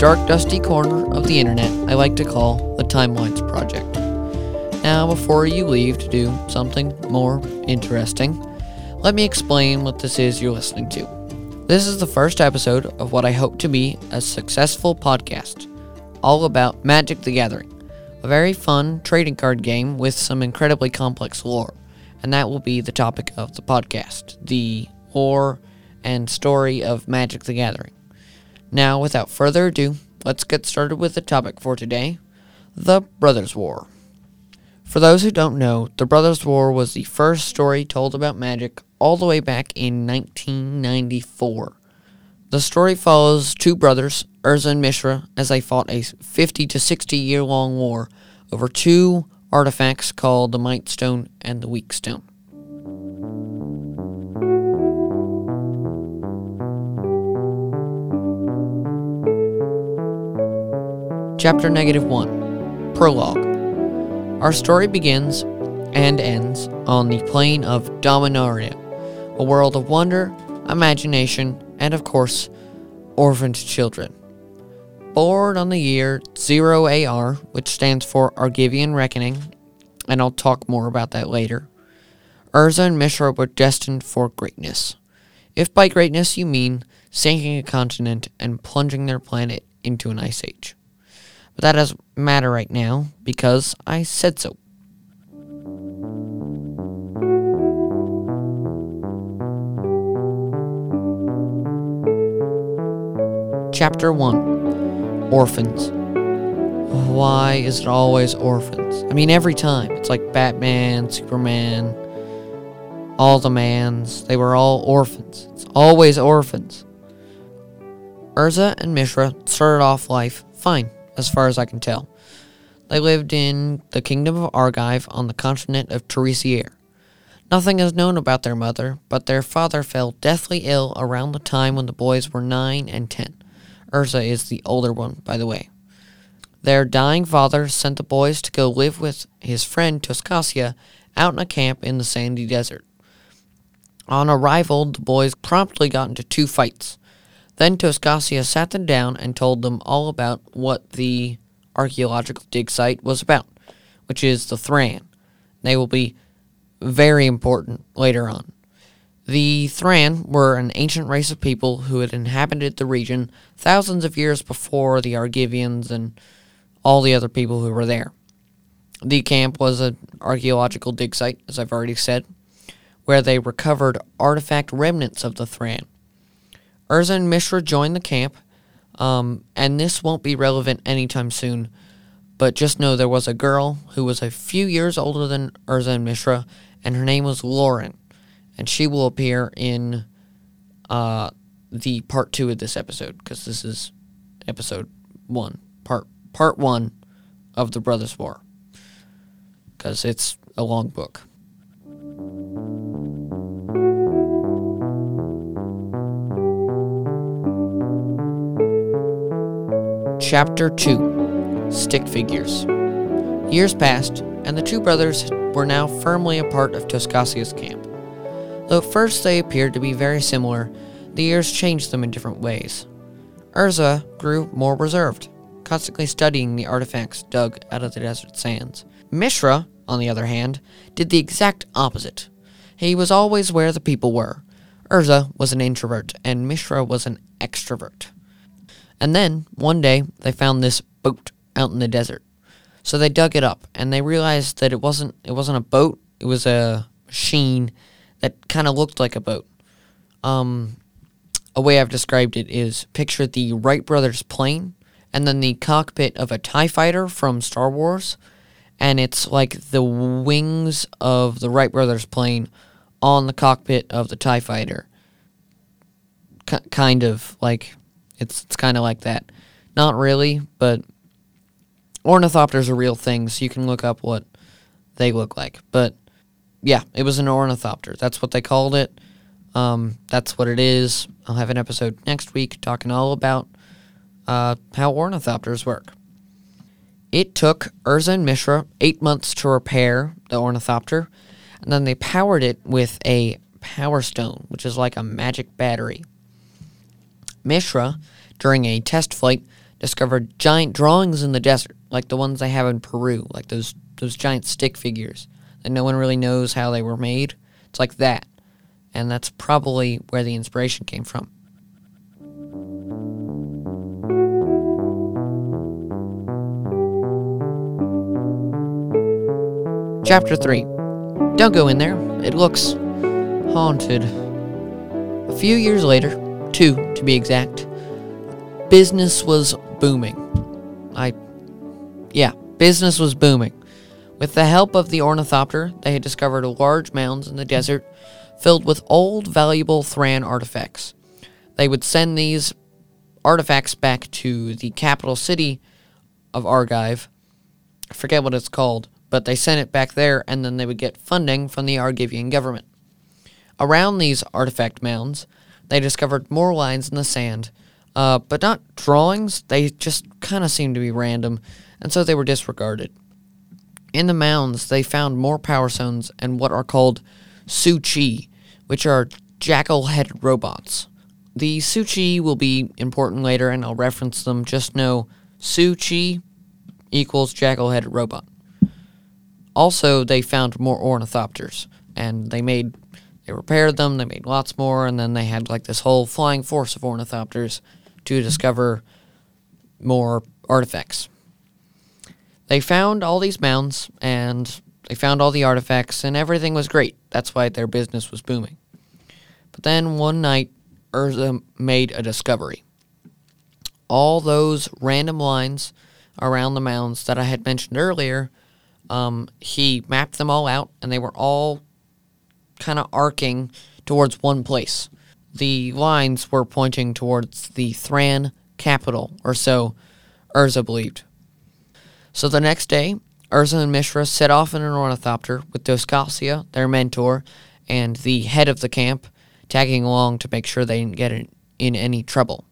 dark, dusty corner of the internet I like to call the Timelines Project. Now, before you leave to do something more interesting, let me explain what this is you're listening to. This is the first episode of what I hope to be a successful podcast, all about Magic the Gathering, a very fun trading card game with some incredibly complex lore, and that will be the topic of the podcast the lore and story of Magic the Gathering. Now, without further ado, let's get started with the topic for today the Brothers' War. For those who don't know, the Brothers' War was the first story told about magic all the way back in 1994. The story follows two brothers, Urza and Mishra, as they fought a 50 to 60 year long war over two artifacts called the Might Stone and the Weak Stone. Chapter Negative 1 Prologue Our story begins and ends on the plane of Dominaria, a world of wonder, imagination, and of course, orphaned children. Born on the year 0 AR, which stands for Argivian Reckoning, and I'll talk more about that later, Urza and Mishra were destined for greatness. If by greatness you mean sinking a continent and plunging their planet into an ice age. But that doesn't matter right now because I said so. Chapter 1 Orphans. Why is it always orphans? I mean, every time. It's like Batman, Superman, all the mans. They were all orphans. It's always orphans. Urza and Mishra started off life fine as far as I can tell. They lived in the kingdom of Argive on the continent of Terisiare. Nothing is known about their mother, but their father fell deathly ill around the time when the boys were 9 and 10. Urza is the older one, by the way. Their dying father sent the boys to go live with his friend Toscasia out in a camp in the sandy desert. On arrival, the boys promptly got into two fights. Then Toscasia sat them down and told them all about what the archaeological dig site was about, which is the Thran. They will be very important later on. The Thran were an ancient race of people who had inhabited the region thousands of years before the Argivians and all the other people who were there. The camp was an archaeological dig site, as I've already said, where they recovered artifact remnants of the Thran. Urza and Mishra joined the camp, um, and this won't be relevant anytime soon, but just know there was a girl who was a few years older than Urza and Mishra, and her name was Loran, and she will appear in uh, the part two of this episode, because this is episode one, part part one of the Brothers' War, because it's a long book. Chapter 2 Stick Figures Years passed, and the two brothers were now firmly a part of Toscasia's camp. Though at first they appeared to be very similar, the years changed them in different ways. Urza grew more reserved, constantly studying the artifacts dug out of the desert sands. Mishra, on the other hand, did the exact opposite. He was always where the people were. Urza was an introvert, and Mishra was an extrovert. And then, one day, they found this boat out in the desert. So they dug it up, and they realized that it wasn't it wasn't a boat. It was a machine that kind of looked like a boat. Um, a way I've described it is picture the Wright brothers plane, and then the cockpit of a Tie fighter from Star Wars, and it's like the wings of the Wright brothers plane on the cockpit of the Tie fighter. K- kind of like it's it's kind of like that. Not really, but ornithopters are real things. You can look up what they look like. But yeah, it was an ornithopter. That's what they called it. Um, that's what it is. I'll have an episode next week talking all about uh, how ornithopters work. It took Urza and Mishra eight months to repair the ornithopter, and then they powered it with a power stone, which is like a magic battery. Mishra, during a test flight, discovered giant drawings in the desert, like the ones they have in Peru, like those those giant stick figures that no one really knows how they were made. It's like that. And that's probably where the inspiration came from. Chapter 3. Don't go in there. It looks haunted. A few years later, two to be exact, business was booming. I. Yeah, business was booming. With the help of the ornithopter, they had discovered large mounds in the desert filled with old, valuable Thran artifacts. They would send these artifacts back to the capital city of Argive. I forget what it's called, but they sent it back there and then they would get funding from the Argivian government. Around these artifact mounds, they discovered more lines in the sand, uh, but not drawings. They just kind of seemed to be random, and so they were disregarded. In the mounds, they found more power stones and what are called Su-Chi, which are jackal headed robots. The Su-Chi will be important later, and I'll reference them. Just know Su-Chi equals jackal headed robot. Also, they found more ornithopters, and they made they repaired them. They made lots more, and then they had like this whole flying force of ornithopters to discover more artifacts. They found all these mounds, and they found all the artifacts, and everything was great. That's why their business was booming. But then one night, Urza made a discovery. All those random lines around the mounds that I had mentioned earlier um, he mapped them all out, and they were all kind of arcing towards one place. The lines were pointing towards the Thran capital, or so Urza believed. So the next day, Urza and Mishra set off in an ornithopter with Toscasia, their mentor, and the head of the camp, tagging along to make sure they didn't get in, in any trouble.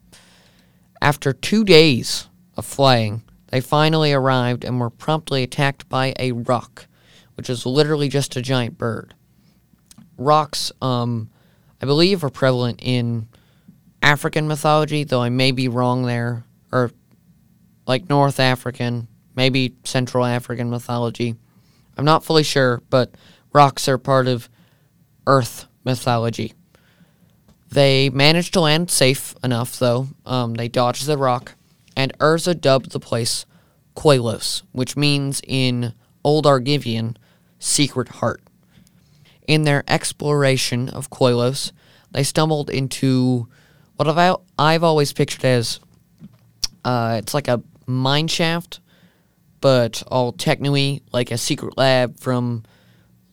After two days of flying, they finally arrived and were promptly attacked by a roc, which is literally just a giant bird. Rocs, um, I believe, are prevalent in African mythology, though I may be wrong there, or like North African, maybe Central African mythology. I'm not fully sure, but rocks are part of Earth mythology. They managed to land safe enough, though. Um, they dodged the rock, and Urza dubbed the place Koilos, which means in Old Argivian, secret heart. In their exploration of Koilos, they stumbled into what I've, I've always pictured as uh, it's like a mine shaft, but all techno like a secret lab from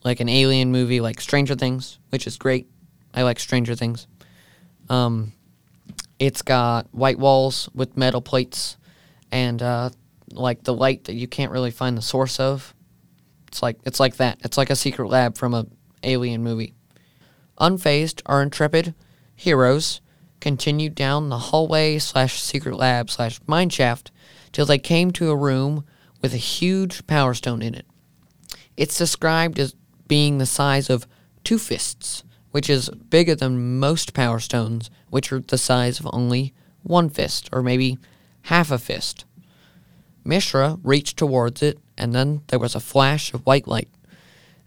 like an alien movie like Stranger Things, which is great. I like Stranger Things. Um, it's got white walls with metal plates and uh, like the light that you can't really find the source of. It's like it's like that. It's like a secret lab from a alien movie. Unfazed, our intrepid heroes continued down the hallway slash secret lab slash mine shaft till they came to a room with a huge power stone in it. It's described as being the size of two fists which is bigger than most power stones, which are the size of only one fist, or maybe half a fist. Mishra reached towards it, and then there was a flash of white light,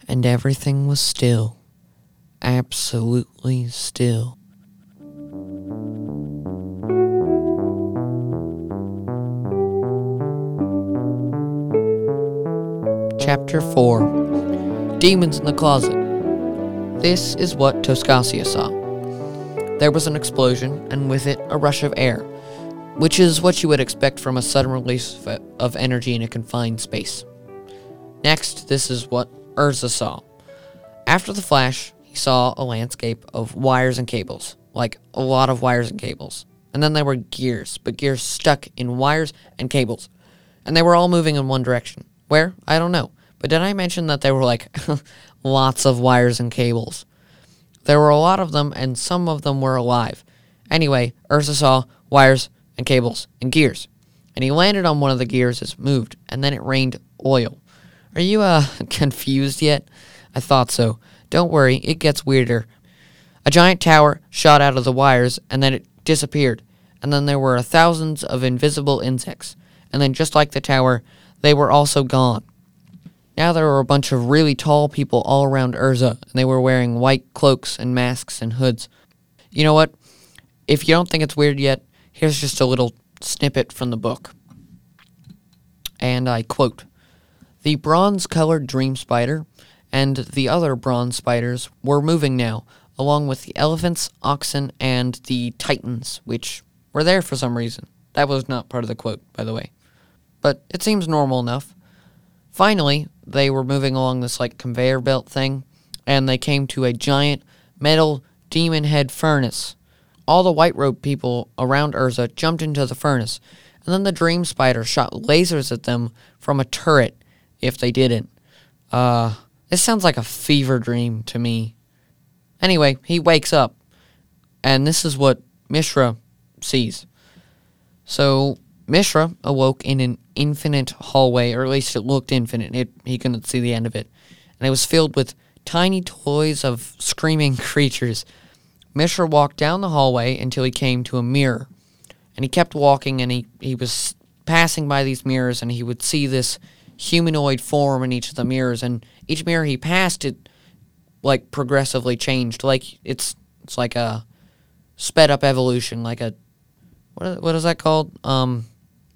and everything was still. Absolutely still. Chapter 4 Demons in the Closet this is what Toscasia saw. There was an explosion, and with it, a rush of air, which is what you would expect from a sudden release of energy in a confined space. Next, this is what Urza saw. After the flash, he saw a landscape of wires and cables, like a lot of wires and cables. And then there were gears, but gears stuck in wires and cables. And they were all moving in one direction. Where? I don't know. But did I mention that they were like lots of wires and cables? There were a lot of them, and some of them were alive. Anyway, Urza saw wires and cables and gears, and he landed on one of the gears as it moved, and then it rained oil. Are you uh confused yet? I thought so. Don't worry, it gets weirder. A giant tower shot out of the wires, and then it disappeared, and then there were thousands of invisible insects, and then just like the tower, they were also gone. Now there were a bunch of really tall people all around Urza, and they were wearing white cloaks and masks and hoods. You know what? If you don't think it's weird yet, here's just a little snippet from the book. And I quote The bronze colored dream spider and the other bronze spiders were moving now, along with the elephants, oxen, and the titans, which were there for some reason. That was not part of the quote, by the way. But it seems normal enough. Finally, they were moving along this like conveyor belt thing, and they came to a giant metal demon head furnace. All the white robe people around Urza jumped into the furnace, and then the dream spider shot lasers at them from a turret if they didn't. Uh, this sounds like a fever dream to me. Anyway, he wakes up, and this is what Mishra sees. So Mishra awoke in an infinite hallway, or at least it looked infinite. It, he couldn't see the end of it. And it was filled with tiny toys of screaming creatures. Mishra walked down the hallway until he came to a mirror. And he kept walking, and he, he was passing by these mirrors, and he would see this humanoid form in each of the mirrors. And each mirror he passed, it like progressively changed. Like it's it's like a sped up evolution, like a what what is that called? Um,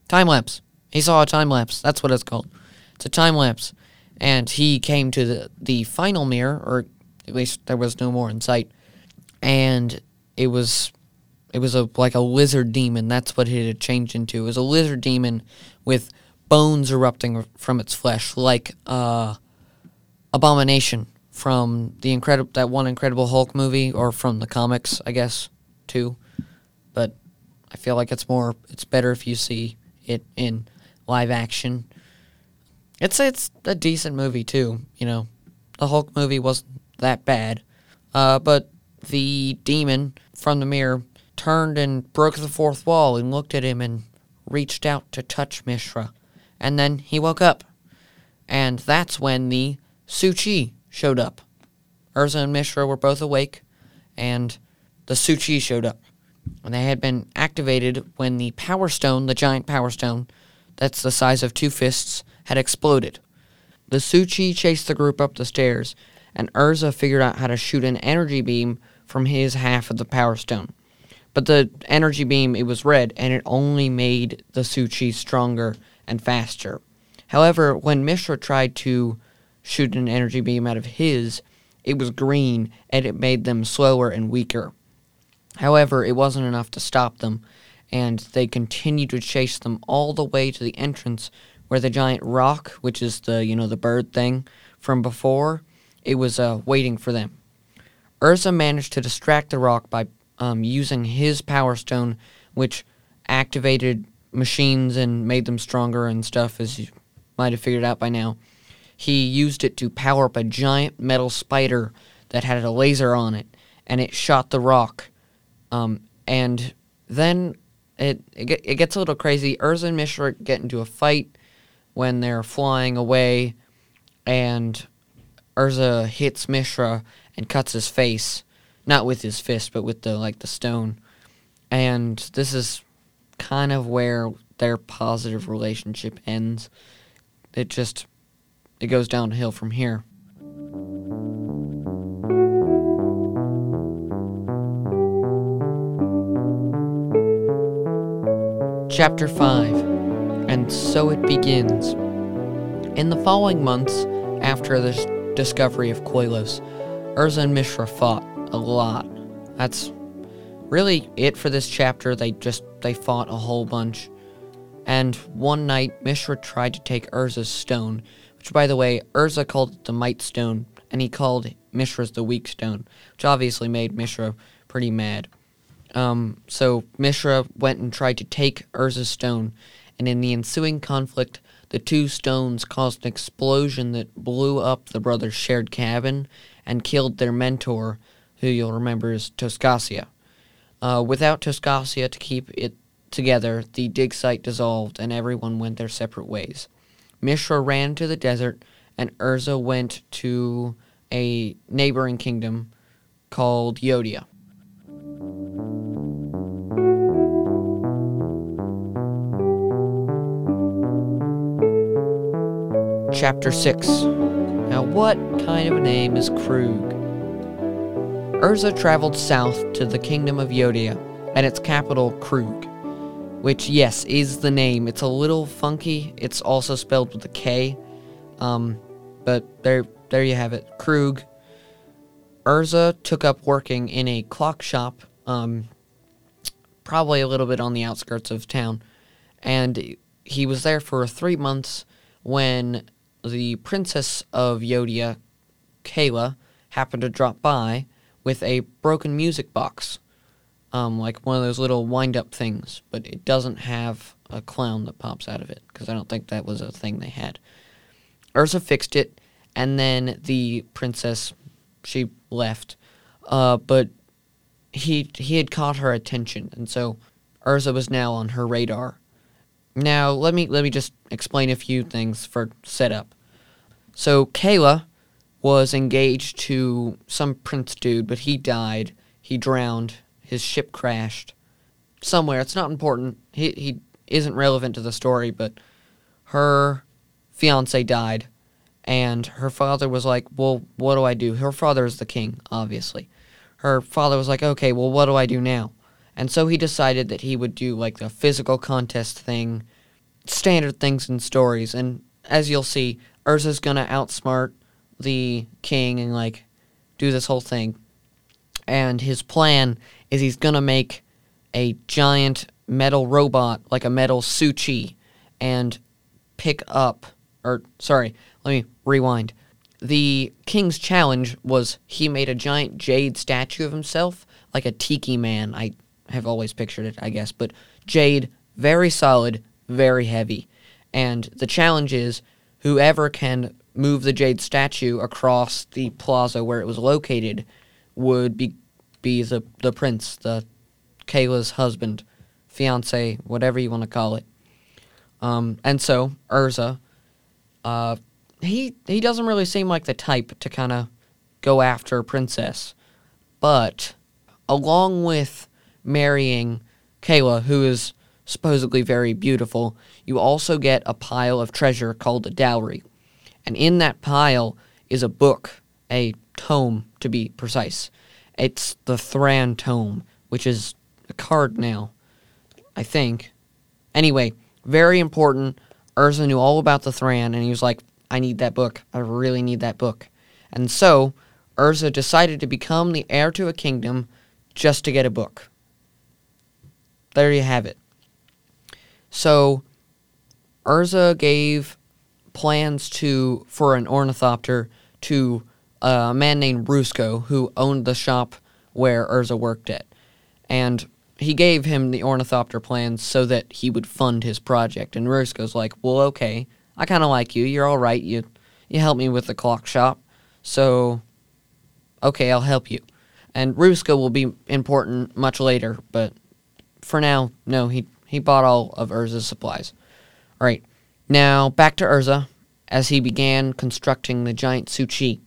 time lapse. He saw a time lapse. That's what it's called. It's a time lapse, and he came to the the final mirror, or at least there was no more in sight, and it was it was a like a lizard demon. That's what it had changed into. It was a lizard demon with bones erupting from its flesh, like uh, abomination from the incredible that one Incredible Hulk movie, or from the comics, I guess, too. But I feel like it's more it's better if you see it in live action. It's it's a decent movie too, you know. The Hulk movie wasn't that bad. Uh, but the demon from the mirror turned and broke the fourth wall and looked at him and reached out to touch Mishra. And then he woke up. And that's when the Su-Chi showed up. Urza and Mishra were both awake, and the Su-Chi showed up and they had been activated when the Power Stone, the giant Power Stone, that's the size of two fists, had exploded. The Su-Chi chased the group up the stairs, and Urza figured out how to shoot an energy beam from his half of the Power Stone. But the energy beam, it was red, and it only made the Su-Chi stronger and faster. However, when Mishra tried to shoot an energy beam out of his, it was green, and it made them slower and weaker. However, it wasn't enough to stop them, and they continued to chase them all the way to the entrance where the giant rock, which is the, you know, the bird thing from before, it was uh, waiting for them. Urza managed to distract the rock by um, using his power stone, which activated machines and made them stronger and stuff, as you might have figured out by now. He used it to power up a giant metal spider that had a laser on it, and it shot the rock. um, and then it, it it gets a little crazy. Urza and Mishra get into a fight when they're flying away, and Urza hits Mishra and cuts his face, not with his fist, but with the like the stone. And this is kind of where their positive relationship ends. It just it goes downhill from here. Chapter 5 And so it begins. In the following months, after the discovery of Koilos, Urza and Mishra fought a lot. That's really it for this chapter. They just they fought a whole bunch. And one night, Mishra tried to take Urza's stone, which, by the way, Urza called it the Might Stone, and he called Mishra's the Weak Stone, which obviously made Mishra pretty mad. Um, so Mishra went and tried to take Urza's stone, and in the ensuing conflict, the two stones caused an explosion that blew up the brothers' shared cabin and killed their mentor, who you'll remember is Toscasia. Uh, without Toscasia to keep it together, the dig site dissolved and everyone went their separate ways. Mishra ran to the desert and Urza went to a neighboring kingdom called Yotia. Chapter 6 Now, what kind of a name is Kroog? Urza traveled south to the kingdom of Yotia and its capital, Kroog, which, yes, is the name. It's a little funky. It's also spelled with a K. Um, but there, there you have it. Kroog. Urza took up working in a clock shop, um, probably a little bit on the outskirts of town, and he was there for three months when the princess of Yotia, Kayla, happened to drop by with a broken music box, um, like one of those little wind-up things, but it doesn't have a clown that pops out of it because I don't think that was a thing they had. Urza fixed it, and then the princess, she left, uh, but he he had caught her attention, and so Urza was now on her radar. Now let me let me just explain a few things for setup. So Kayla was engaged to some prince dude, but he died. He drowned. His ship crashed somewhere. It's not important. He he isn't relevant to the story, but her fiance died, and her father was like, "Well, what do I do?" Her father is the king, obviously. Her father was like, "Okay, well, what do I do now?" And so he decided that he would do like the physical contest thing, standard things in stories. And as you'll see, Urza's gonna outsmart the king and like do this whole thing. And his plan is he's gonna make a giant metal robot, like a metal Su-Chi, and pick up or sorry, let me rewind. The king's challenge was he made a giant jade statue of himself, like a tiki man. I have always pictured it, I guess, but jade, very solid, very heavy. And the challenge is whoever can move the jade statue across the plaza where it was located would be be the the prince, the Kayla's husband, fiance, whatever you want to call it. Um, and so Urza, uh, he he doesn't really seem like the type to kind of go after a princess, but along with marrying Kayla, who is supposedly very beautiful, you also get a pile of treasure called a dowry. And in that pile is a book, a tome to be precise. It's the Thran tome, which is a card now, I think. Anyway, very important. Urza knew all about the Thran, and he was like, I need that book. I really need that book. And so, Urza decided to become the heir to a kingdom just to get a book. There you have it. So, Urza gave plans to for an ornithopter to uh, a man named Rusko who owned the shop where Urza worked at, and he gave him the ornithopter plans so that he would fund his project. And Rusko's like, "Well, okay, I kind of like you. You're all right. You you help me with the clock shop, so okay, I'll help you." And Rusko will be important much later, but for now, no, he he bought all of Urza's supplies. All right. Now, back to Urza as he began constructing the giant Su-Chi.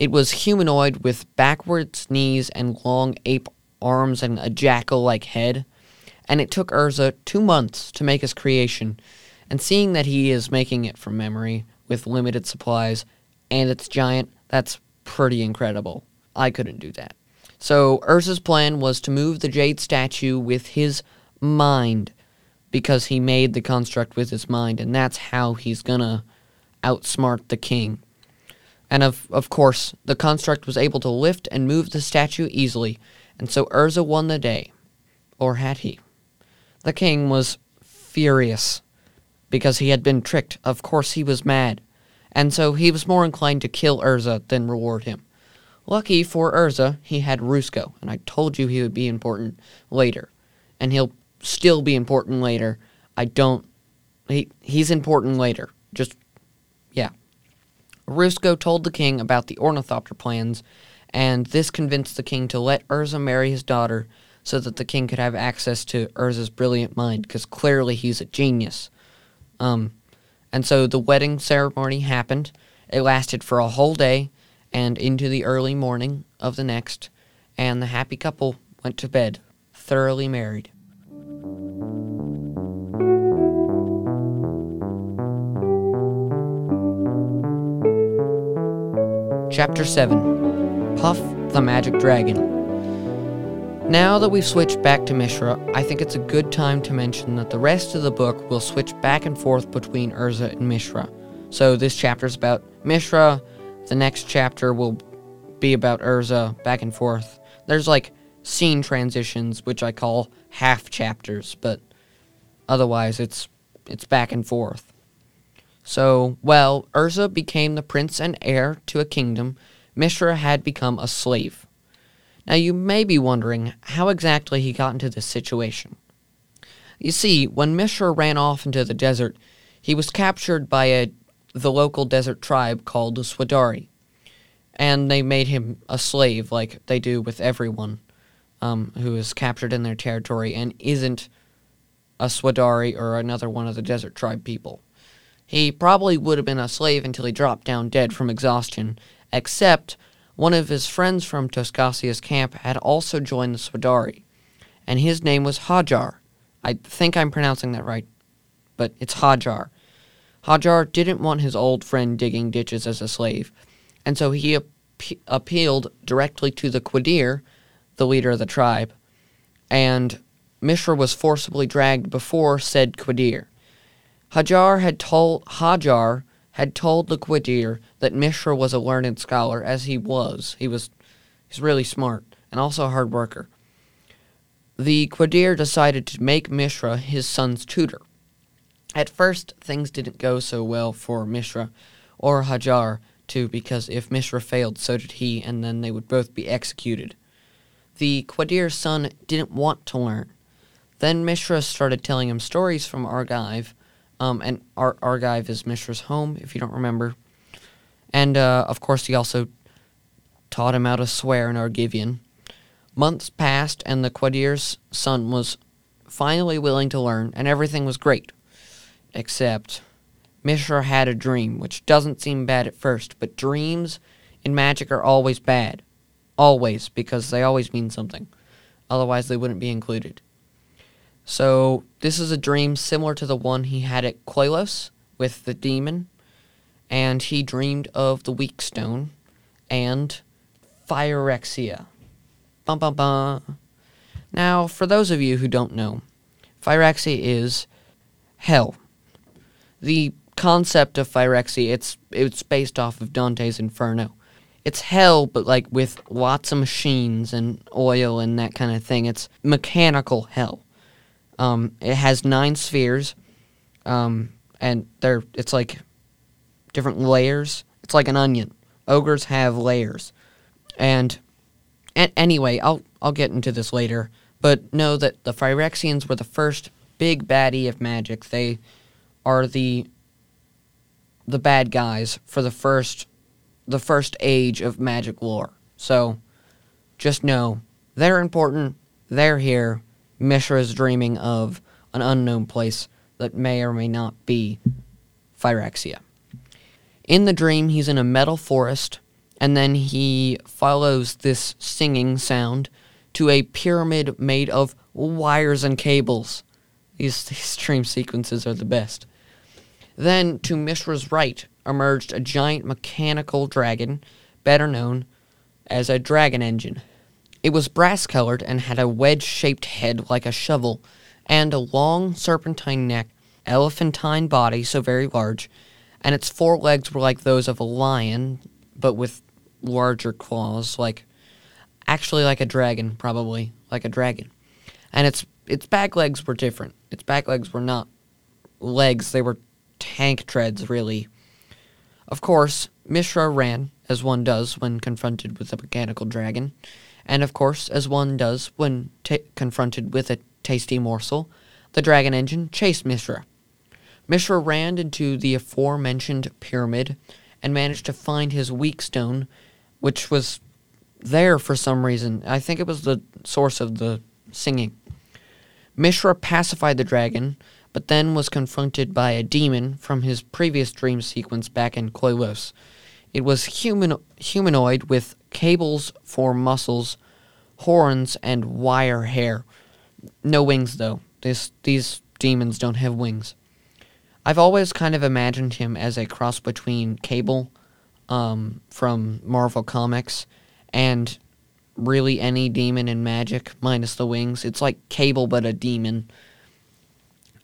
It was humanoid with backwards knees and long ape arms and a jackal like head, and it took Urza two months to make his creation. And seeing that he is making it from memory with limited supplies and it's giant, that's pretty incredible. I couldn't do that. So Urza's plan was to move the jade statue with his mind because he made the construct with his mind, and that's how he's gonna outsmart the king. And of, of course, the construct was able to lift and move the statue easily, and so Urza won the day. Or had he? The king was furious because he had been tricked. Of course, he was mad, and so he was more inclined to kill Urza than reward him. Lucky for Urza, he had Rusko, and I told you he would be important later, and he'll still be important later. I don't. He he's important later. Just yeah. Rusko told the king about the ornithopter plans, and this convinced the king to let Urza marry his daughter so that the king could have access to Urza's brilliant mind, because clearly he's a genius. Um, and so the wedding ceremony happened. It lasted for a whole day and into the early morning of the next, and the happy couple went to bed, thoroughly married. Chapter 7 Puff the Magic Dragon. Now that we've switched back to Mishra, I think it's a good time to mention that the rest of the book will switch back and forth between Urza and Mishra. So this chapter is about Mishra, the next chapter will be about Urza, back and forth. There's like scene transitions, which I call half chapters, but otherwise it's it's back and forth. So, well, Urza became the prince and heir to a kingdom. Mishra had become a slave. Now, you may be wondering how exactly he got into this situation. You see, when Mishra ran off into the desert, he was captured by a, the local desert tribe called the Suwwardi, and they made him a slave like they do with everyone um, who is captured in their territory and isn't a Suwwardi or another one of the desert tribe people. He probably would have been a slave until he dropped down dead from exhaustion, except one of his friends from Toscasia's camp had also joined the Suwwardi, and his name was Hajar. I think I'm pronouncing that right, but it's Hajar. Hajar didn't want his old friend digging ditches as a slave, and so he ap- appealed directly to the Qadir, the leader of the tribe, and Mishra was forcibly dragged before said Qadir. Hajar had told Hajar had told the Qadir that Mishra was a learned scholar, as he was. He was he's really smart and also a hard worker. The Qadir decided to make Mishra his son's tutor. At first, things didn't go so well for Mishra or Hajar, too, because if Mishra failed, so did he, and then they would both be executed. The Qadir's son didn't want to learn. Then Mishra started telling him stories from Argive um, and Ar- Argive is Mishra's home, if you don't remember. And uh, of course, he also taught him how to swear in Argivian. Months passed, and the Qadir's son was finally willing to learn, and everything was great. Except, Mishra had a dream, which doesn't seem bad at first, but dreams in magic are always bad. Always, because they always mean something. Otherwise, they wouldn't be included. So this is a dream similar to the one he had at Koilos with the demon, and he dreamed of the weak stone and Phyrexia. Bum bum bum. Now, for those of you who don't know, Phyrexia is hell. The concept of Phyrexia, it's it's based off of Dante's Inferno. It's hell, but like with lots of machines and oil and that kind of thing. It's mechanical hell. Um, it has nine spheres, um, and they're it's like different layers. It's like an onion. Ogres have layers, and, and anyway, I'll I'll get into this later. But know that the Phyrexians were the first big baddie of magic. They are the the bad guys for the first the first age of magic lore. So just know they're important. They're here. Mishra is dreaming of an unknown place that may or may not be Phyrexia. In the dream, he's in a metal forest, and then he follows this singing sound to a pyramid made of wires and cables. These, these dream sequences are the best. Then, to Mishra's right, emerged a giant mechanical dragon, better known as a dragon engine. It was brass colored and had a wedge shaped head like a shovel, and a long serpentine neck, elephantine body, so very large, and its four legs were like those of a lion, but with larger claws, like actually like a dragon, probably like a dragon. And its its back legs were different. Its back legs were not legs; they were tank treads, really. Of course, Mishra ran, as one does when confronted with a mechanical dragon, and of course, as one does when confronted with a tasty morsel, the dragon engine chased Mishra. Mishra ran into the aforementioned pyramid and managed to find his weak stone, which was there for some reason. I think it was the source of the singing. Mishra pacified the dragon, but then was confronted by a demon from his previous dream sequence back in Koilos. It was human, humanoid with cables for muscles, horns, and wire hair. No wings, though. This, these demons don't have wings. I've always kind of imagined him as a cross between Cable, um, from Marvel Comics, and really any demon in magic minus the wings. It's like Cable but a demon.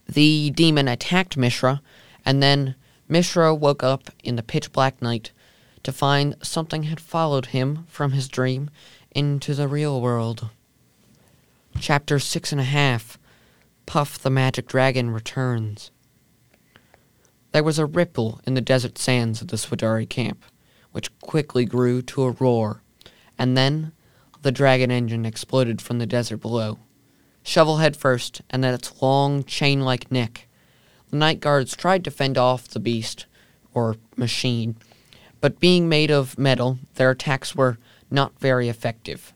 The demon attacked Mishra, and then Mishra woke up in the pitch black night to find something had followed him from his dream into the real world. Chapter six and a half Puff the Magic Dragon returns. There was a ripple in the desert sands of the Suwwardi camp, which quickly grew to a roar, and then the dragon engine exploded from the desert below. Shovel head first, and at its long, chain like neck. The night guards tried to fend off the beast, or machine, but being made of metal, their attacks were not very effective.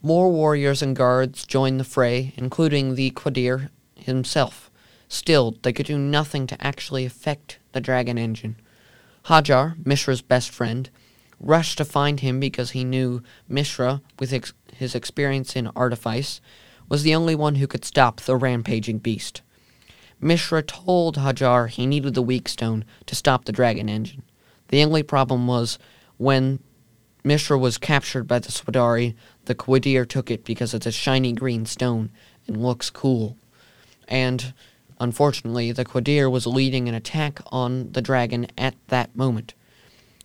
More warriors and guards joined the fray, including the Qadir himself. Still, they could do nothing to actually affect the dragon engine. Hajar, Mishra's best friend, rushed to find him because he knew Mishra, with ex- his experience in artifice, was the only one who could stop the rampaging beast. Mishra told Hajar he needed the weak stone to stop the dragon engine. The only problem was when Mishra was captured by the Suwwardi, the Qadir took it because it's a shiny green stone and looks cool. And unfortunately, the Qadir was leading an attack on the dragon at that moment.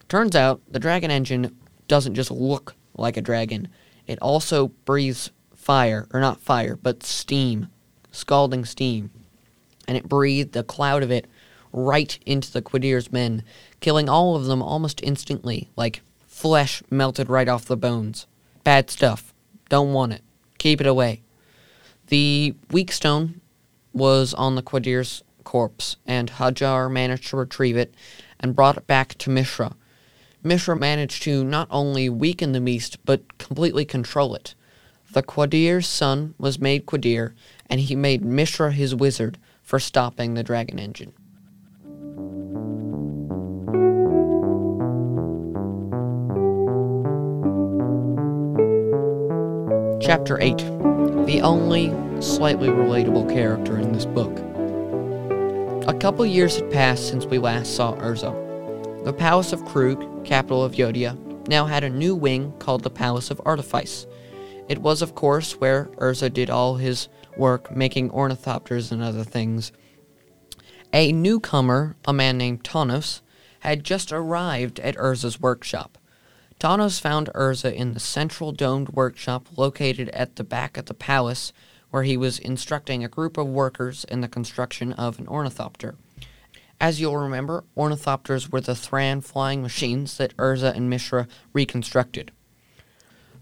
Turns out the dragon engine doesn't just look like a dragon, it also breathes fire, or not fire, but steam, scalding steam. And it breathed a cloud of it right into the Qadir's men, killing all of them almost instantly, like flesh melted right off the bones. Bad stuff. Don't want it. Keep it away. The weak stone was on the Qadir's corpse, and Hajar managed to retrieve it and brought it back to Mishra. Mishra managed to not only weaken the beast, but completely control it. The Qadir's son was made Qadir, and he made Mishra his wizard for stopping the dragon engine. Chapter 8 The only slightly relatable character in this book. A couple years had passed since we last saw Urza. The Palace of Kroog, capital of Yotia, now had a new wing called the Palace of Artifice. It was, of course, where Urza did all his work making ornithopters and other things. A newcomer, a man named Tawnos, had just arrived at Urza's workshop. Tawnos found Urza in the central domed workshop located at the back of the palace, where he was instructing a group of workers in the construction of an ornithopter. As you'll remember, ornithopters were the Thran flying machines that Urza and Mishra reconstructed.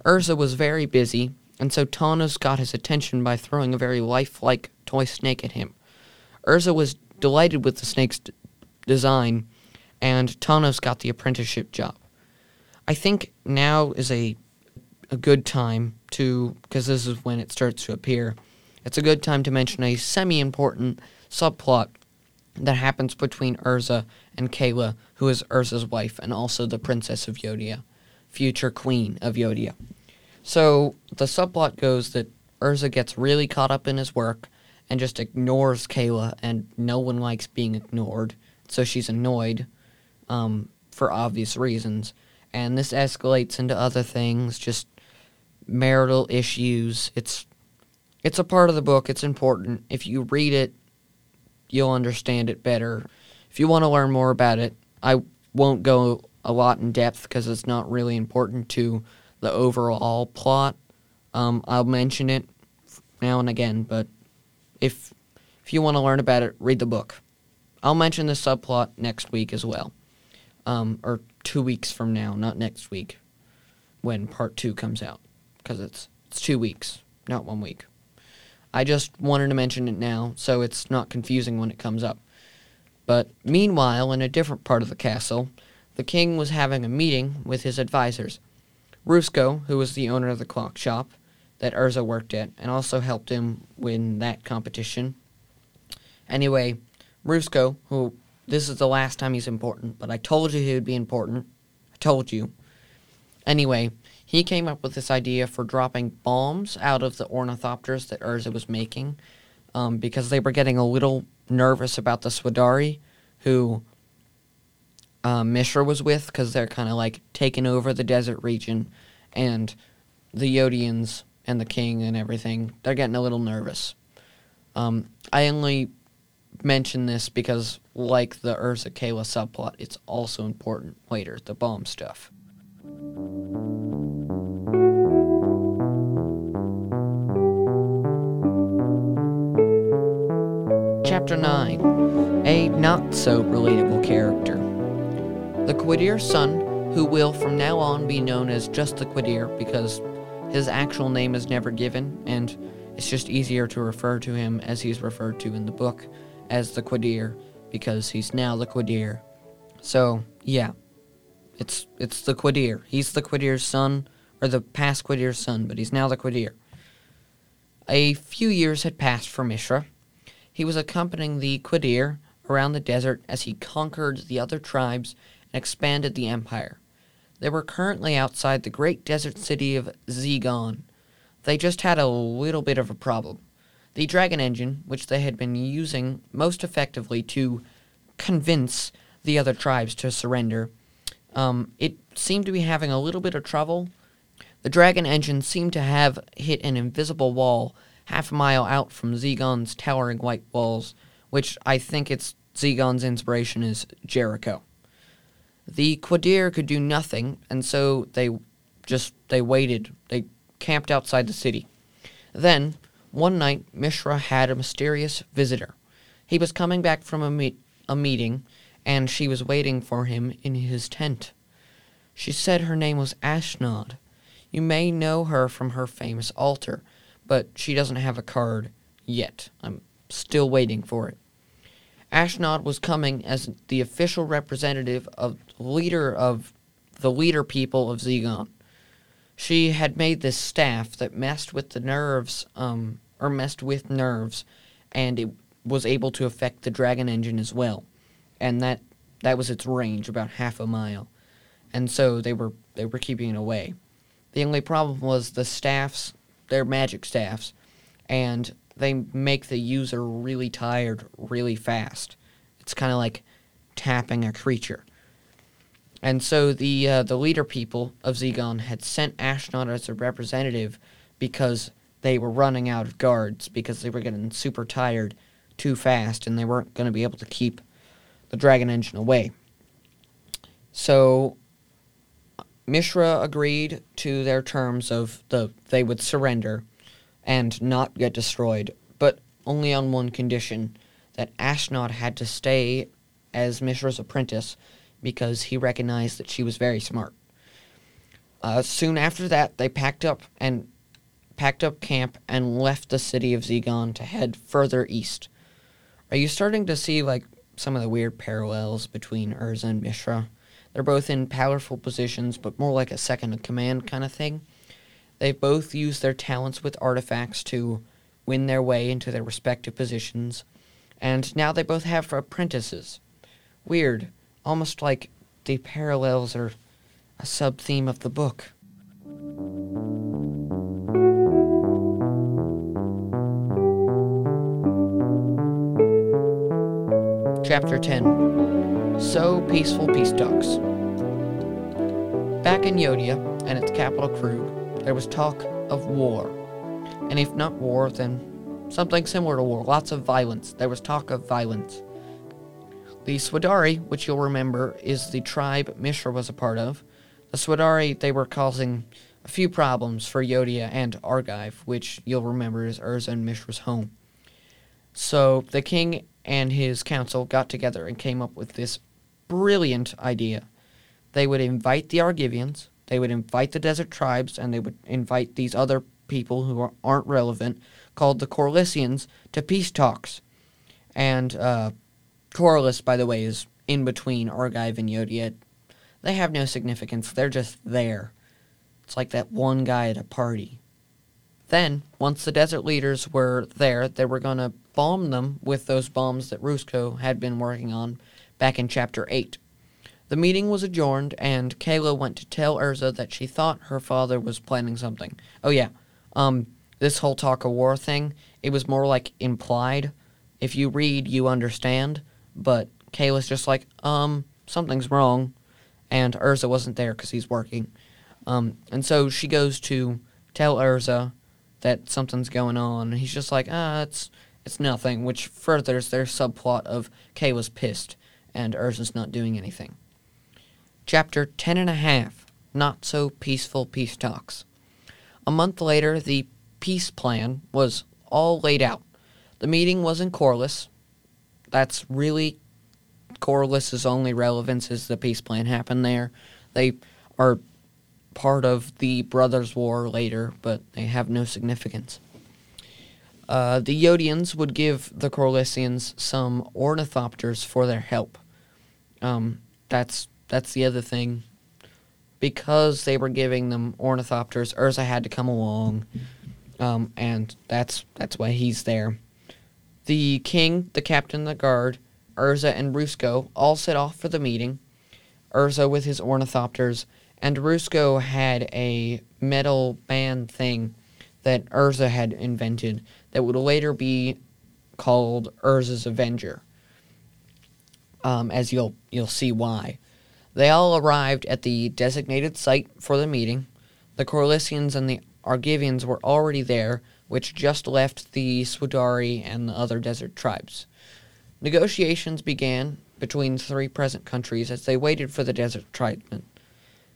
Urza was very busy, and so Tawnos got his attention by throwing a very lifelike toy snake at him. Urza was delighted with the snake's d- design, and Tawnos got the apprenticeship job. I think now is a a good time to because this is when it starts to appear. It's a good time to mention a semi-important subplot that happens between Urza and Kayla, who is Urza's wife and also the princess of Yotia, future queen of Yotia. So the subplot goes that Urza gets really caught up in his work and just ignores Kayla, and no one likes being ignored, so she's annoyed um, for obvious reasons. And this escalates into other things, just marital issues. It's it's a part of the book. It's important. If you read it, you'll understand it better. If you want to learn more about it, I won't go a lot in depth because it's not really important to the overall plot. Um, I'll mention it now and again, but if if you want to learn about it, read the book. I'll mention the subplot next week as well, um, or two weeks from now, not next week, when part two comes out, because it's it's two weeks, not one week. I just wanted to mention it now so it's not confusing when it comes up. But meanwhile, in a different part of the castle, the king was having a meeting with his advisors. Rusko, who was the owner of the clock shop that Urza worked at, and also helped him win that competition. Anyway, Rusko, who this is the last time he's important, but I told you he would be important. I told you. Anyway, he came up with this idea for dropping bombs out of the ornithopters that Urza was making um, because they were getting a little nervous about the Suwwardi, who uh, Mishra was with because they're kind of like taking over the desert region, and the Yotians and the king and everything, they're getting a little nervous. Um, I only mention this because, like the Urza Kayla subplot, it's also important later, the bomb stuff. Chapter 9 A not so relatable character. The Qadir's son, who will from now on be known as just the Qadir because his actual name is never given, and it's just easier to refer to him as he's referred to in the book as the Qadir because he's now the Qadir. So, yeah. It's it's the Qadir. He's the Qadir's son, or the past Qadir's son, but he's now the Qadir. A few years had passed for Mishra. He was accompanying the Qadir around the desert as he conquered the other tribes expanded the empire. They were currently outside the great desert city of Zegon. They just had a little bit of a problem. The Dragon engine, which they had been using most effectively to convince the other tribes to surrender, um, it seemed to be having a little bit of trouble. The Dragon engine seemed to have hit an invisible wall half a mile out from Zegon's towering white walls, which I think it's Zegon's inspiration is Jericho. The Qadir could do nothing, and so they just they waited. They camped outside the city. Then, one night, Mishra had a mysterious visitor. He was coming back from a, meet, a meeting, and she was waiting for him in his tent. She said her name was Ashnod. You may know her from her famous altar, but she doesn't have a card yet. I'm still waiting for it. Ashnod was coming as the official representative of leader of the leader people of Zegon. She had made this staff that messed with the nerves, um, or messed with nerves, and it was able to affect the dragon engine as well. And that that was its range, about half a mile. And so they were they were keeping it away. The only problem was the staffs, their magic staffs, and they make the user really tired really fast. It's kind of like tapping a creature. And so the uh, the leader people of Zegon had sent Ashnod as a representative because they were running out of guards because they were getting super tired too fast and they weren't going to be able to keep the dragon engine away. So Mishra agreed to their terms of the they would surrender and not get destroyed, but only on one condition that Ashnod had to stay as Mishra's apprentice because he recognized that she was very smart. Uh, soon after that, they packed up and packed up camp and left the city of Zegon to head further east. Are you starting to see like some of the weird parallels between Urza and Mishra? They're both in powerful positions, but more like a second in command kind of thing. They've both used their talents with artifacts to win their way into their respective positions, and now they both have apprentices. Weird, almost like the parallels are a sub theme of the book. Chapter 10 So Peaceful Peace Talks. Back in Yotia and its capital Kroog, there was talk of war. And if not war, then something similar to war. Lots of violence. There was talk of violence. The Suwwardi, which you'll remember, is the tribe Mishra was a part of. The Suwwardi, they were causing a few problems for Yotia and Argive, which you'll remember is Urza and Mishra's home. So the king and his council got together and came up with this brilliant idea. They would invite the Argivians, they would invite the desert tribes, and they would invite these other people who aren't relevant, called the Korlisians, to peace talks. And uh, Korlis, by the way, is in between Argive and Yotia. They have no significance. They're just there. It's like that one guy at a party. Then, once the desert leaders were there, they were going to bomb them with those bombs that Rusko had been working on back in Chapter 8. The meeting was adjourned, and Kayla went to tell Urza that she thought her father was planning something. Oh, yeah. Um, this whole talk of war thing, it was more like implied. If you read, you understand but Kayla's just like, um, something's wrong, and Urza wasn't there because he's working. Um, and so she goes to tell Urza that something's going on, and he's just like, ah, it's it's nothing, which furthers their subplot of Kayla's pissed and Urza's not doing anything. Chapter ten and a half Not So Peaceful Peace Talks. A month later, the peace plan was all laid out. The meeting was in Korlis. That's really Korlis's only relevance is the peace plan happened there. They are part of the Brothers' War later, but they have no significance. Uh, the Yotians would give the Korlisians some ornithopters for their help. Um, that's that's the other thing. Because they were giving them ornithopters, Urza had to come along, um, and that's that's why he's there. The king, the captain the guard, Urza, and Rusko all set off for the meeting. Urza with his ornithopters, and Rusko had a metal band thing that Urza had invented that would later be called Urza's Avenger. Um, as you'll you'll see why. They all arrived at the designated site for the meeting. The Korlisians and the Argivians were already there, which just left the Suwwardi and the other desert tribes. Negotiations began between three present countries as they waited for the desert tribesmen.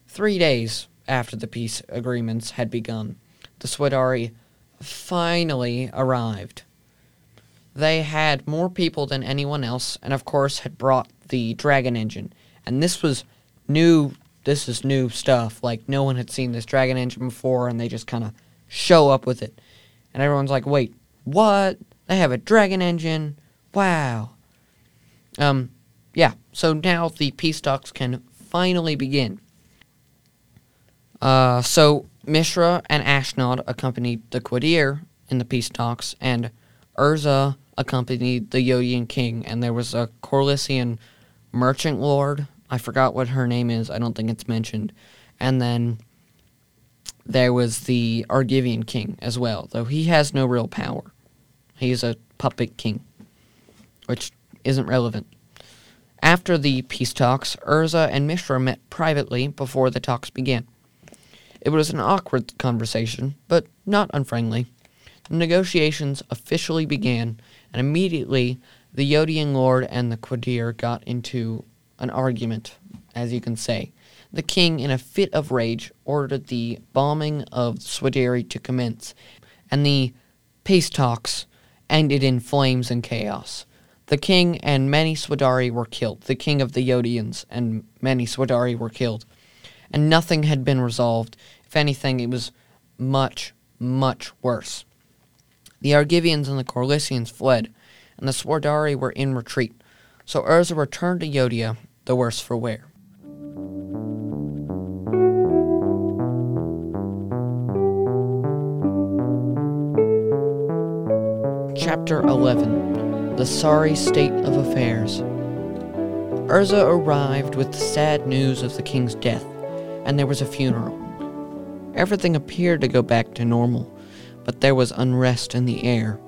Three days after the peace agreements had begun, the Suwwardi finally arrived. They had more people than anyone else, and of course had brought the dragon engine. And this was new. This is new stuff. Like no one had seen this dragon engine before, and they just kind of show up with it. And everyone's like, "Wait, what? They have a dragon engine? Wow!" Um, yeah. So now the peace talks can finally begin. Uh, so Mishra and Ashnod accompanied the Qadir in the peace talks, and Urza accompanied the Yotian king, and there was a Korlisian merchant lord. I forgot what her name is. I don't think it's mentioned. And then there was the Argivian king as well, though he has no real power. He's a puppet king, which isn't relevant. After the peace talks, Urza and Mishra met privately before the talks began. It was an awkward conversation, but not unfriendly. The negotiations officially began, and immediately the Yotian lord and the Qadir got into an argument, as you can say. The king, in a fit of rage, ordered the bombing of Suwwardi to commence, and the peace talks ended in flames and chaos. The king and many Suwwardi were killed. The king of the Yotians and many Suwwardi were killed. And nothing had been resolved. If anything, it was much, much worse. The Argivians and the Korlisians fled, and the Suwwardi were in retreat. So Urza returned to Yotia, the worse for wear. Chapter 11 The Sorry State of Affairs. Urza arrived with the sad news of the king's death, and there was a funeral. Everything appeared to go back to normal, but there was unrest in the air.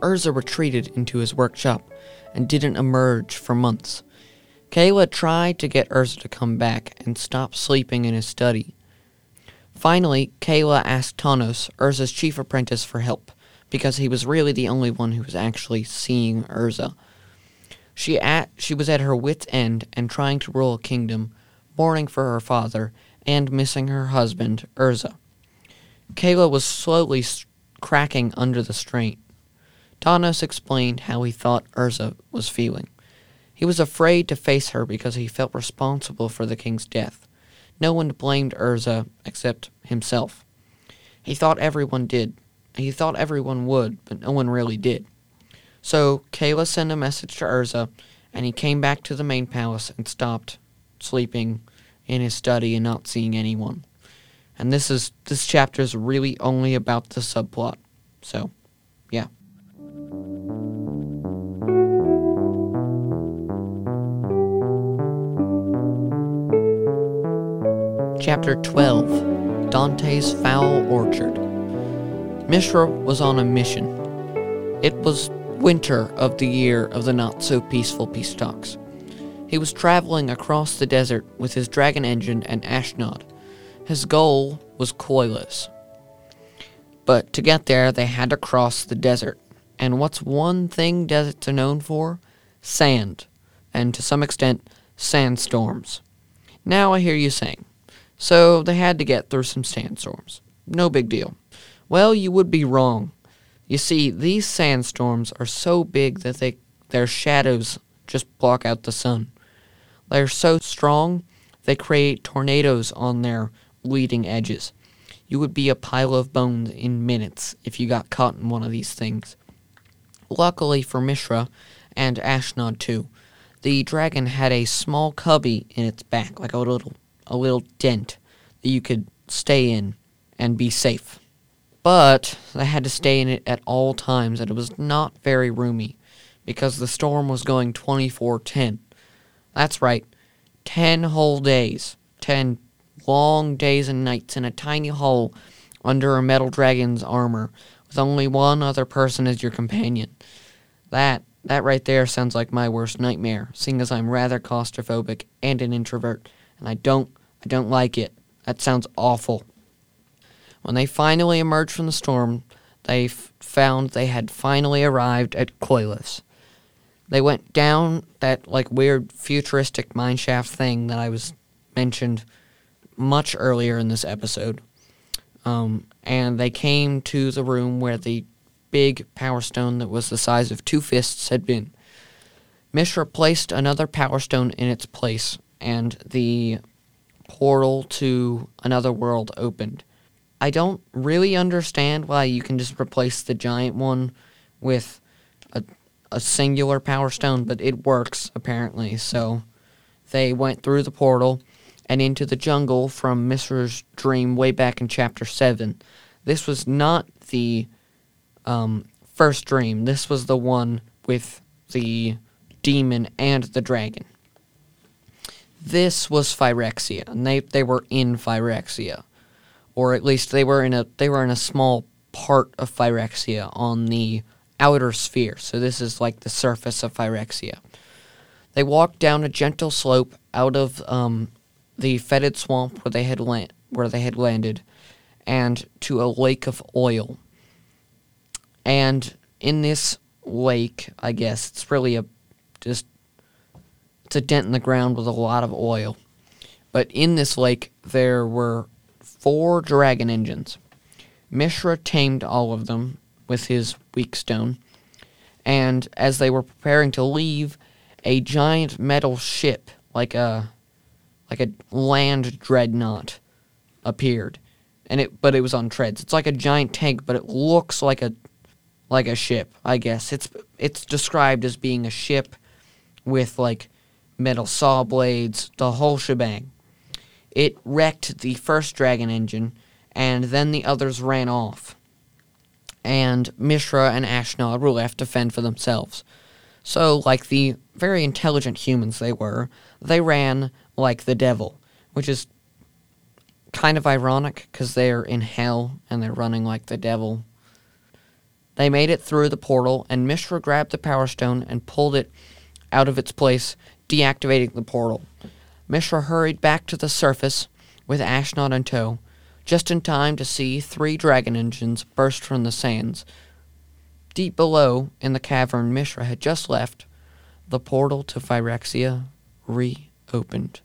Urza retreated into his workshop and didn't emerge for months. Kayla tried to get Urza to come back and stop sleeping in his study. Finally, Kayla asked Tawnos, Urza's chief apprentice, for help, because he was really the only one who was actually seeing Urza. She, at, she was at her wits' end and trying to rule a kingdom, mourning for her father, and missing her husband, Urza. Kayla was slowly cracking under the strain. Tawnos explained how he thought Urza was feeling. He was afraid to face her because he felt responsible for the king's death. No one blamed Urza except himself. He thought everyone did. He thought everyone would, but no one really did. So Kayla sent a message to Urza, and he came back to the main palace and stopped sleeping in his study and not seeing anyone. And this is this chapter is really only about the subplot. So, yeah. Chapter 12 Dante's Foul Orchard. Mishra was on a mission. It was winter of the year of the not so peaceful peace talks. He was traveling across the desert with his dragon engine and Ashnod. His goal was Koilos. But to get there, they had to cross the desert. And what's one thing deserts are known for? Sand. And to some extent, sandstorms. Now I hear you saying, so they had to get through some sandstorms. No big deal. Well, you would be wrong. You see, these sandstorms are so big that they their shadows just block out the sun. They're so strong, they create tornadoes on their leading edges. You would be a pile of bones in minutes if you got caught in one of these things. Luckily for Mishra, and Ashnod too, the dragon had a small cubby in its back, like a little a little dent that you could stay in and be safe. But they had to stay in it at all times, and it was not very roomy because the storm was going 24 10. That's right, 10 whole days. 10 long days and nights in a tiny hole under a metal dragon's armor with only one other person as your companion. That that right there sounds like my worst nightmare, seeing as I'm rather claustrophobic and an introvert, and I don't I don't like it. That sounds awful. When they finally emerged from the storm, they f- found they had finally arrived at Koilos. They went down that like weird futuristic mineshaft thing that I was mentioned much earlier in this episode. Um, and they came to the room where the big power stone that was the size of two fists had been. Mishra placed another power stone in its place, and the portal to another world opened. I don't really understand why you can just replace the giant one with a a singular power stone, but it works apparently. So they went through the portal and into the jungle from Mishra's dream way back in chapter 7. This was not the um, first dream. This was the one with the demon and the dragon. This was Phyrexia, and they, they were in Phyrexia. Or at least they were in a they were in a small part of Phyrexia on the outer sphere, so this is like the surface of Phyrexia. They walked down a gentle slope out of um, the fetid swamp where they had land- where they had landed, and to a lake of oil. And in this lake, I guess it's really a just it's a dent in the ground with a lot of oil. But in this lake, there were four dragon engines. Mishra tamed all of them with his weak stone. And as they were preparing to leave, a giant metal ship, like a like a land dreadnought, appeared. And it but it was on treads. It's like a giant tank, but it looks like a like a ship, I guess. It's it's described as being a ship with like metal saw blades, the whole shebang. It wrecked the first dragon engine, and then the others ran off and Mishra and Ashnod were left to fend for themselves. So, like the very intelligent humans they were, they ran like the devil, which is kind of ironic because they're in hell and they're running like the devil. They made it through the portal, and Mishra grabbed the Power Stone and pulled it out of its place, deactivating the portal. Mishra hurried back to the surface with Ashnod in tow just in time to see three dragon engines burst from the sands. Deep below, in the cavern Mishra had just left, the portal to Phyrexia reopened.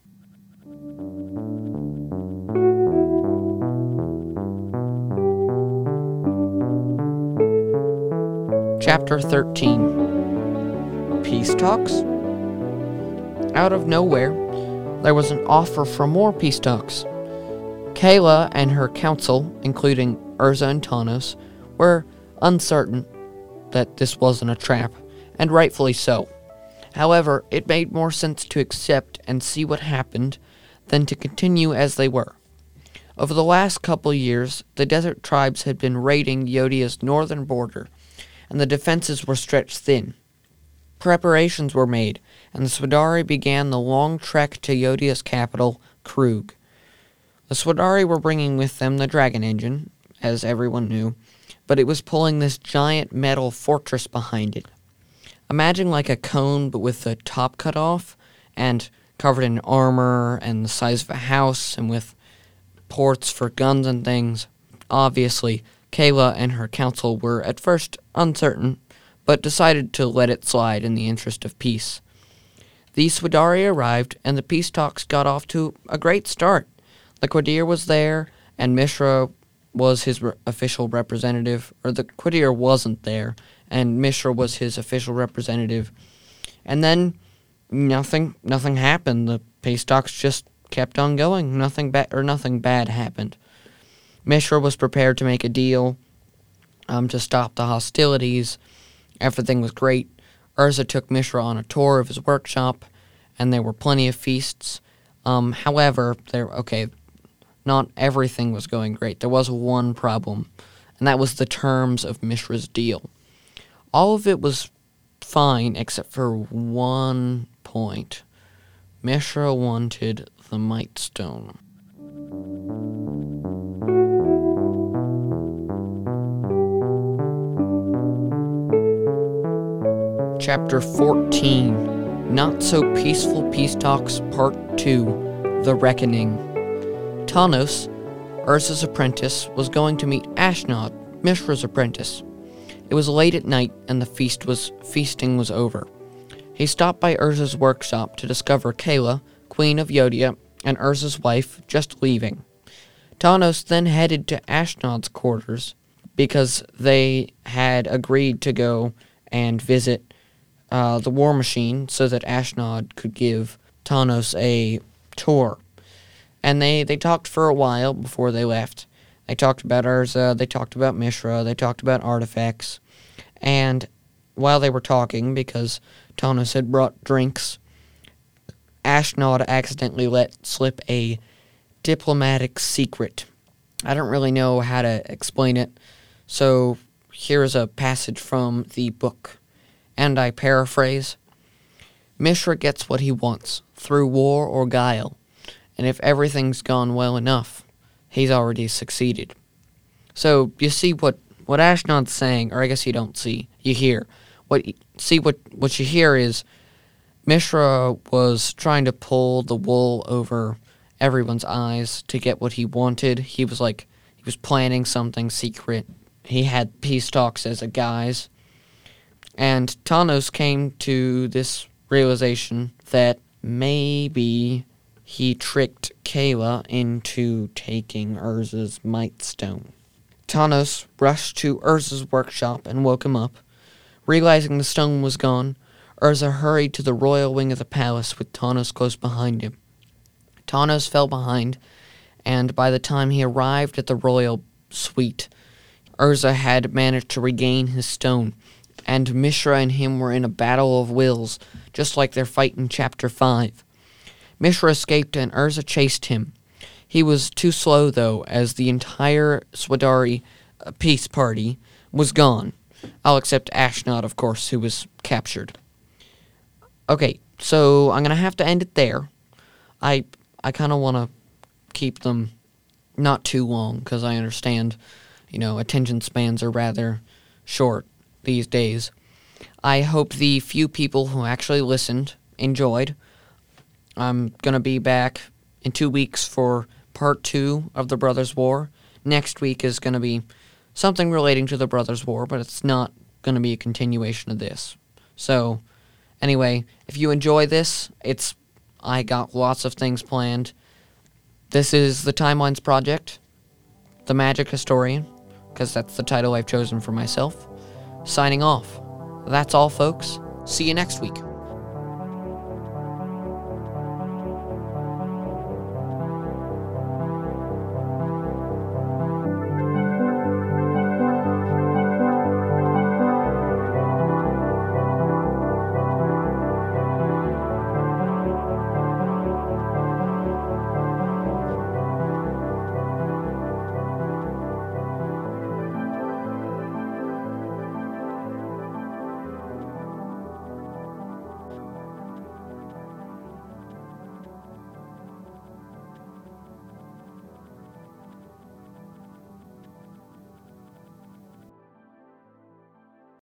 Chapter 13 Peace Talks? Out of nowhere, there was an offer for more peace talks. Kayla and her council, including Urza and Tawnos, were uncertain that this wasn't a trap, and rightfully so. However, it made more sense to accept and see what happened than to continue as they were. Over the last couple years, the desert tribes had been raiding Yotia's northern border, and the defenses were stretched thin. Preparations were made, and the Suwwardi began the long trek to Yotia's capital, Kroog. The Suwwardi were bringing with them the dragon engine, as everyone knew, but it was pulling this giant metal fortress behind it. Imagine like a cone but with the top cut off and covered in armor and the size of a house and with ports for guns and things. Obviously, Kayla and her council were at first uncertain, but decided to let it slide in the interest of peace. The Suwwardi arrived, and the peace talks got off to a great start. The Qadir was there, and Mishra was his re- official representative, or the Qadir wasn't there, and Mishra was his official representative. And then nothing, nothing happened. The peace talks just kept on going. Nothing bad or nothing bad happened. Mishra was prepared to make a deal um, to stop the hostilities. Everything was great. Urza took Mishra on a tour of his workshop, and there were plenty of feasts. Um, however, there okay, not everything was going great. There was one problem, and that was the terms of Mishra's deal. All of it was fine except for one point. Mishra wanted the Might Stone. Chapter 14 Not So Peaceful Peace Talks Part 2 The Reckoning. Tawnos, Urza's apprentice, was going to meet Ashnod, Mishra's apprentice. It was late at night and the feast was feasting was over. He stopped by Urza's workshop to discover Kayla, Queen of Yotia, and Urza's wife just leaving. Tawnos then headed to Ashnod's quarters because they had agreed to go and visit uh, the war machine so that Ashnod could give Tawnos a tour. And they, they talked for a while before they left. They talked about Urza, they talked about Mishra, they talked about artifacts. And while they were talking, because Tawnos had brought drinks, Ashnod accidentally let slip a diplomatic secret. I don't really know how to explain it, so here's a passage from the book, and I paraphrase Mishra gets what he wants, through war or guile, and if everything's gone well enough, he's already succeeded. So you see what, what Ashnod's saying, or I guess you don't see, you hear. What see what what you hear is Mishra was trying to pull the wool over everyone's eyes to get what he wanted. He was like he was planning something secret. He had peace talks as a guise. And Tawnos came to this realization that maybe he tricked Kayla into taking Urza's Might Stone. Tawnos rushed to Urza's workshop and woke him up. Realizing the stone was gone, Urza hurried to the royal wing of the palace with Tawnos close behind him. Tawnos fell behind, and by the time he arrived at the royal suite, Urza had managed to regain his stone, and Mishra and him were in a battle of wills, just like their fight in Chapter 5. Mishra escaped and Urza chased him. He was too slow, though, as the entire Suwwardi uh, peace party was gone. I'll accept Ashnod, of course, who was captured. Okay, so I'm gonna have to end it there. I I kind of want to keep them not too long because I understand, you know, attention spans are rather short these days. I hope the few people who actually listened enjoyed. I'm gonna be back in two weeks for part two of the Brothers' War. Next week is gonna be something relating to the Brothers' War, but it's not gonna be a continuation of this. So, anyway, if you enjoy this, it's I got lots of things planned. This is the Timelines Project, The Magic Historian, because that's the title I've chosen for myself. Signing off. That's all, folks. See you next week.